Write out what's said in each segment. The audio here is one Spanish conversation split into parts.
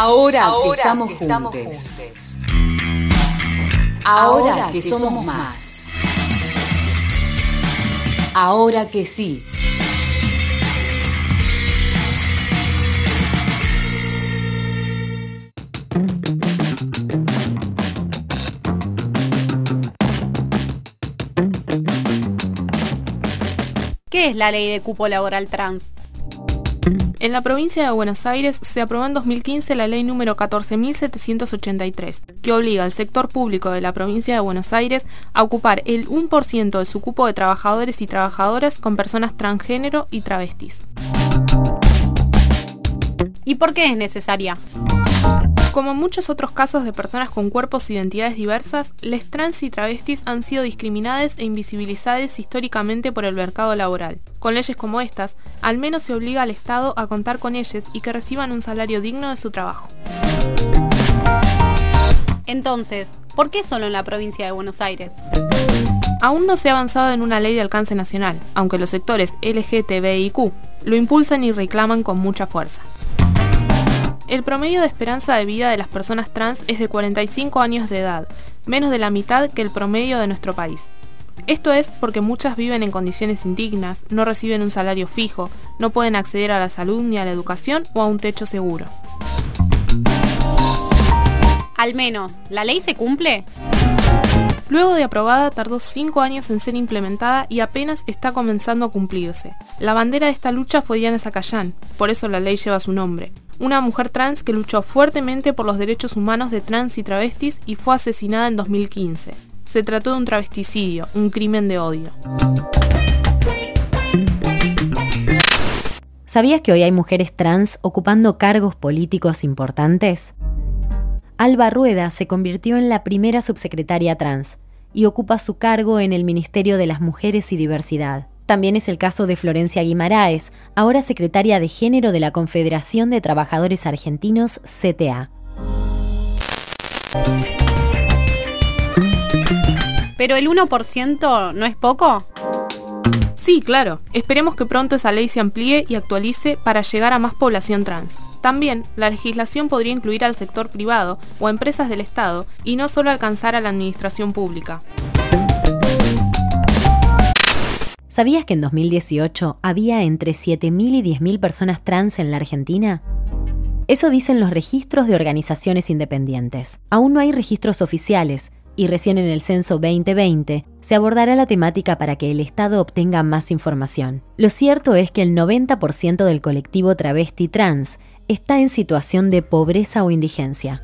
Ahora, que estamos, juntos. Ahora, que somos más. Ahora que sí. ¿Qué es la ley de cupo laboral trans? En la provincia de Buenos Aires se aprobó en 2015 la ley número 14.783, que obliga al sector público de la provincia de Buenos Aires a ocupar el 1% de su cupo de trabajadores y trabajadoras con personas transgénero y travestis. ¿Y por qué es necesaria? Como muchos otros casos de personas con cuerpos e identidades diversas, les trans y travestis han sido discriminadas e invisibilizadas históricamente por el mercado laboral. Con leyes como estas, al menos se obliga al Estado a contar con ellas y que reciban un salario digno de su trabajo. Entonces, ¿por qué solo en la provincia de Buenos Aires? Aún no se ha avanzado en una ley de alcance nacional, aunque los sectores LGTBIQ lo impulsan y reclaman con mucha fuerza. El promedio de esperanza de vida de las personas trans es de 45 años de edad, menos de la mitad que el promedio de nuestro país. Esto es porque muchas viven en condiciones indignas, no reciben un salario fijo, no pueden acceder a la salud ni a la educación o a un techo seguro. Al menos, ¿la ley se cumple? Luego de aprobada, tardó 5 años en ser implementada y apenas está comenzando a cumplirse. La bandera de esta lucha fue Diana Zacayán, por eso la ley lleva su nombre una mujer trans que luchó fuertemente por los derechos humanos de trans y travestis y fue asesinada en 2015. Se trató de un travesticidio, un crimen de odio. ¿Sabías que hoy hay mujeres trans ocupando cargos políticos importantes? Alba Rueda se convirtió en la primera subsecretaria trans y ocupa su cargo en el Ministerio de las Mujeres y Diversidad. También es el caso de Florencia Guimaraes, ahora secretaria de Género de la Confederación de Trabajadores Argentinos, CTA. ¿Pero el 1% no es poco? Sí, claro. Esperemos que pronto esa ley se amplíe y actualice para llegar a más población trans. También, la legislación podría incluir al sector privado o a empresas del Estado y no solo alcanzar a la administración pública. ¿Sabías que en 2018 había entre 7.000 y 10.000 personas trans en la Argentina? Eso dicen los registros de organizaciones independientes. Aún no hay registros oficiales y recién en el censo 2020 se abordará la temática para que el Estado obtenga más información. Lo cierto es que el 90% del colectivo travesti trans está en situación de pobreza o indigencia.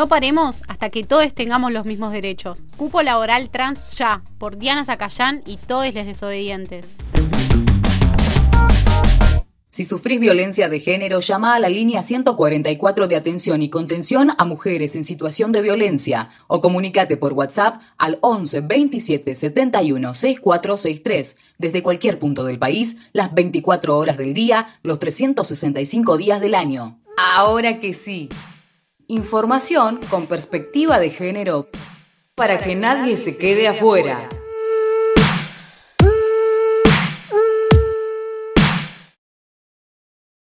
No paremos hasta que todos tengamos los mismos derechos. Cupo laboral trans ya, por Diana Zacayán y todos les desobedientes. Si sufrís violencia de género, llama a la línea 144 de atención y contención a mujeres en situación de violencia o comunícate por WhatsApp al 11 27 71 6463 desde cualquier punto del país, las 24 horas del día, los 365 días del año. Ahora que sí. Información con perspectiva de género para que nadie se quede afuera.